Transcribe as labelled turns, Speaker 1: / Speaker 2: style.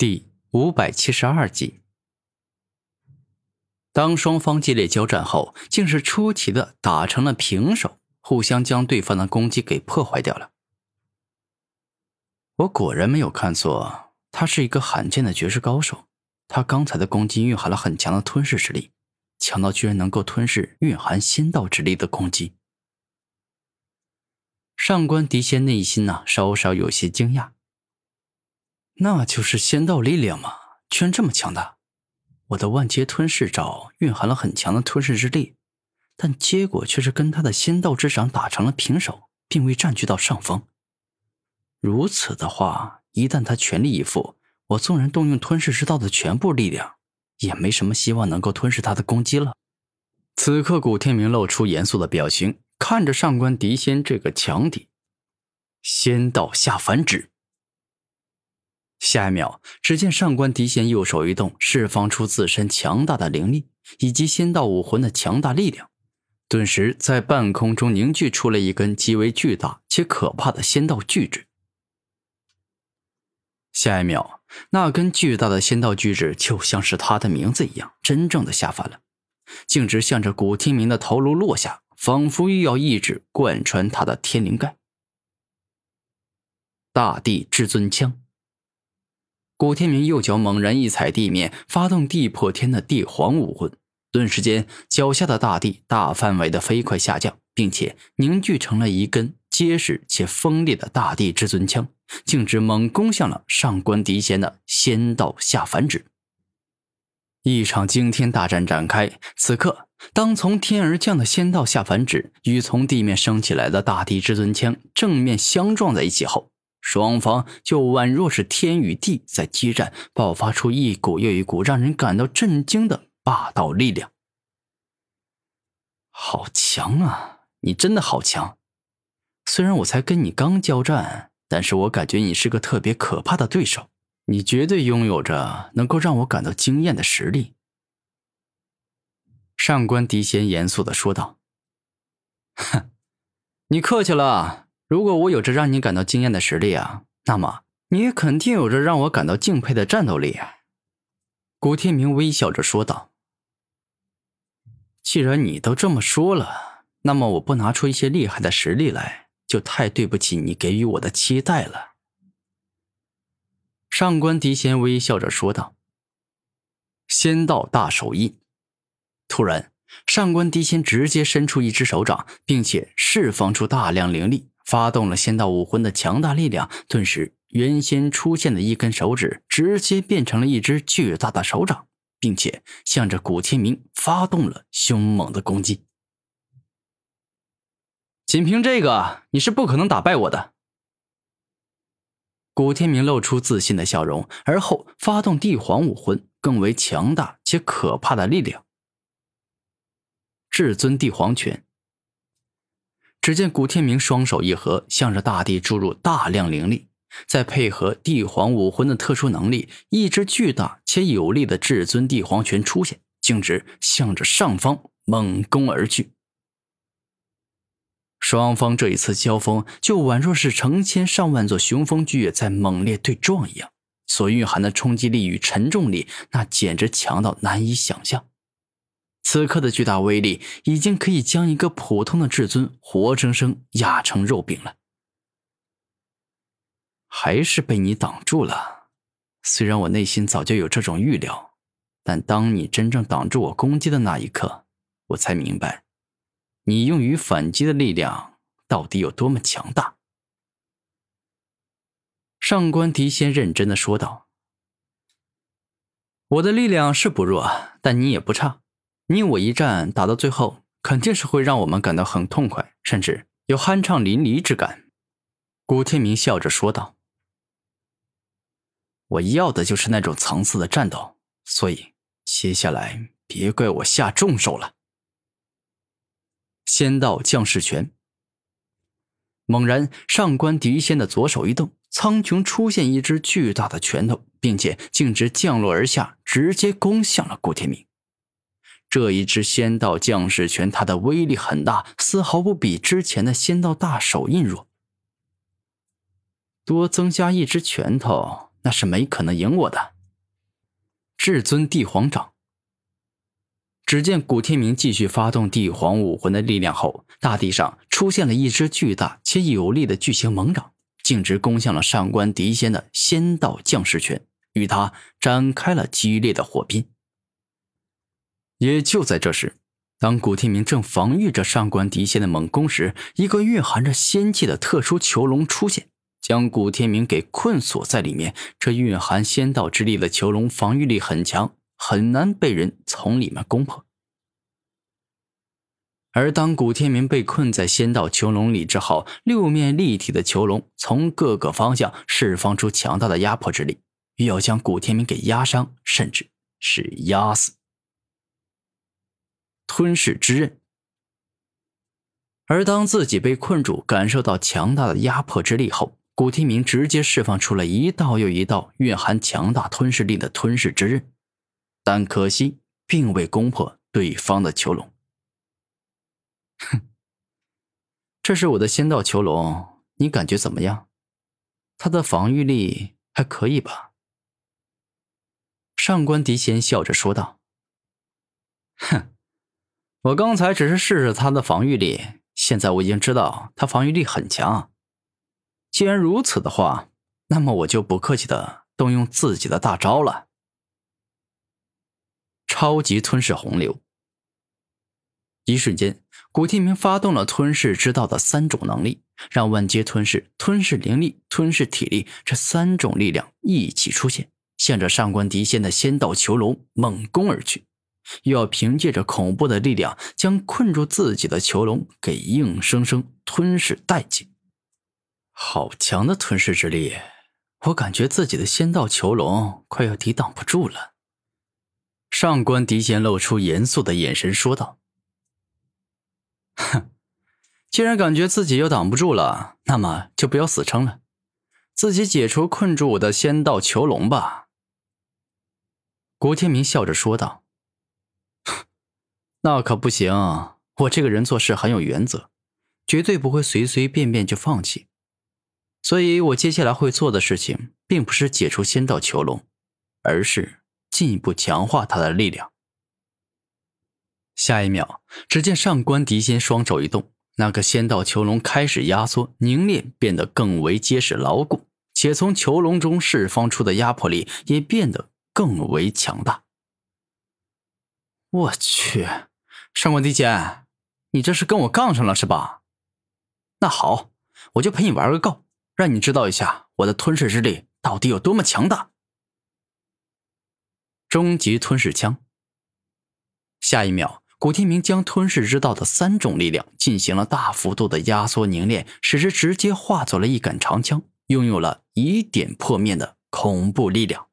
Speaker 1: 第五百七十二集，当双方激烈交战后，竟是出奇的打成了平手，互相将对方的攻击给破坏掉了。我果然没有看错，他是一个罕见的绝世高手。他刚才的攻击蕴含了很强的吞噬之力，强到居然能够吞噬蕴含仙道之力的攻击。上官迪仙内心呢，稍稍有些惊讶。那就是仙道力量嘛？居然这么强大！我的万劫吞噬爪蕴含了很强的吞噬之力，但结果却是跟他的仙道之掌打成了平手，并未占据到上风。如此的话，一旦他全力以赴，我纵然动用吞噬之道的全部力量，也没什么希望能够吞噬他的攻击了。此刻，古天明露出严肃的表情，看着上官迪仙这个强敌，仙道下凡指。下一秒，只见上官迪仙右手一动，释放出自身强大的灵力以及仙道武魂的强大力量，顿时在半空中凝聚出了一根极为巨大且可怕的仙道巨指。下一秒，那根巨大的仙道巨指就像是他的名字一样，真正的下凡了，径直向着古天明的头颅落下，仿佛欲要一指贯穿他的天灵盖。大地至尊枪。古天明右脚猛然一踩地面，发动地破天的地皇武魂，顿时间脚下的大地大范围的飞快下降，并且凝聚成了一根结实且锋利的大地至尊枪，径直猛攻向了上官迪贤的仙道下凡指。一场惊天大战展开。此刻，当从天而降的仙道下凡指与从地面升起来的大地至尊枪正面相撞在一起后，双方就宛若是天与地在激战，爆发出一股又一股让人感到震惊的霸道力量。好强啊！你真的好强！虽然我才跟你刚交战，但是我感觉你是个特别可怕的对手。你绝对拥有着能够让我感到惊艳的实力。”上官迪贤严肃的说道。“哼，你客气了。”如果我有着让你感到惊艳的实力啊，那么你也肯定有着让我感到敬佩的战斗力。”古天明微笑着说道。“既然你都这么说了，那么我不拿出一些厉害的实力来，就太对不起你给予我的期待了。”上官迪仙微笑着说道。“仙道大手印。”突然，上官迪仙直接伸出一只手掌，并且释放出大量灵力。发动了仙道武魂的强大力量，顿时原先出现的一根手指直接变成了一只巨大的手掌，并且向着古天明发动了凶猛的攻击。仅凭这个，你是不可能打败我的。古天明露出自信的笑容，而后发动帝皇武魂，更为强大且可怕的力量——至尊帝皇拳。只见古天明双手一合，向着大地注入大量灵力，再配合帝皇武魂的特殊能力，一只巨大且有力的至尊帝皇拳出现，径直向着上方猛攻而去。双方这一次交锋，就宛若是成千上万座雄风巨岳在猛烈对撞一样，所蕴含的冲击力与沉重力，那简直强到难以想象。此刻的巨大威力，已经可以将一个普通的至尊活生生压成肉饼了。还是被你挡住了。虽然我内心早就有这种预料，但当你真正挡住我攻击的那一刻，我才明白，你用于反击的力量到底有多么强大。上官迪仙认真的说道：“我的力量是不弱，但你也不差。”你我一战打到最后，肯定是会让我们感到很痛快，甚至有酣畅淋漓之感。”古天明笑着说道。“我要的就是那种层次的战斗，所以接下来别怪我下重手了。”仙道降世拳。猛然，上官狄仙的左手一动，苍穹出现一只巨大的拳头，并且径直降落而下，直接攻向了古天明。这一支仙道降世拳，它的威力很大，丝毫不比之前的仙道大手印弱。多增加一只拳头，那是没可能赢我的。至尊帝皇掌。只见古天明继续发动帝皇武魂的力量后，大地上出现了一只巨大且有力的巨型猛掌，径直攻向了上官迪仙的仙道降世拳，与他展开了激烈的火拼。也就在这时，当古天明正防御着上官迪仙的猛攻时，一个蕴含着仙气的特殊囚笼出现，将古天明给困锁在里面。这蕴含仙道之力的囚笼防御力很强，很难被人从里面攻破。而当古天明被困在仙道囚笼里之后，六面立体的囚笼从各个方向释放出强大的压迫之力，欲要将古天明给压伤，甚至是压死。吞噬之刃。而当自己被困住，感受到强大的压迫之力后，古天明直接释放出了一道又一道蕴含强大吞噬力的吞噬之刃，但可惜并未攻破对方的囚笼。哼，这是我的仙道囚笼，你感觉怎么样？它的防御力还可以吧？上官迪仙笑着说道：“哼。”我刚才只是试试他的防御力，现在我已经知道他防御力很强。既然如此的话，那么我就不客气的动用自己的大招了——超级吞噬洪流。一瞬间，古天明发动了吞噬之道的三种能力，让万阶吞噬、吞噬灵力、吞噬体力这三种力量一起出现，向着上官迪仙的仙道囚笼猛攻而去。又要凭借着恐怖的力量，将困住自己的囚笼给硬生生吞噬殆尽。好强的吞噬之力，我感觉自己的仙道囚笼快要抵挡不住了。上官迪仙露出严肃的眼神说道：“哼，既然感觉自己又挡不住了，那么就不要死撑了，自己解除困住我的仙道囚笼吧。”古天明笑着说道。那可不行，我这个人做事很有原则，绝对不会随随便便就放弃。所以，我接下来会做的事情，并不是解除仙道囚笼，而是进一步强化他的力量。下一秒，只见上官迪仙双手一动，那个仙道囚笼开始压缩凝练，变得更为结实牢固，且从囚笼中释放出的压迫力也变得更为强大。我去！上官迪仙，你这是跟我杠上了是吧？那好，我就陪你玩个够，让你知道一下我的吞噬之力到底有多么强大。终极吞噬枪。下一秒，古天明将吞噬之道的三种力量进行了大幅度的压缩凝练，使之直接化作了一杆长枪，拥有了以点破面的恐怖力量。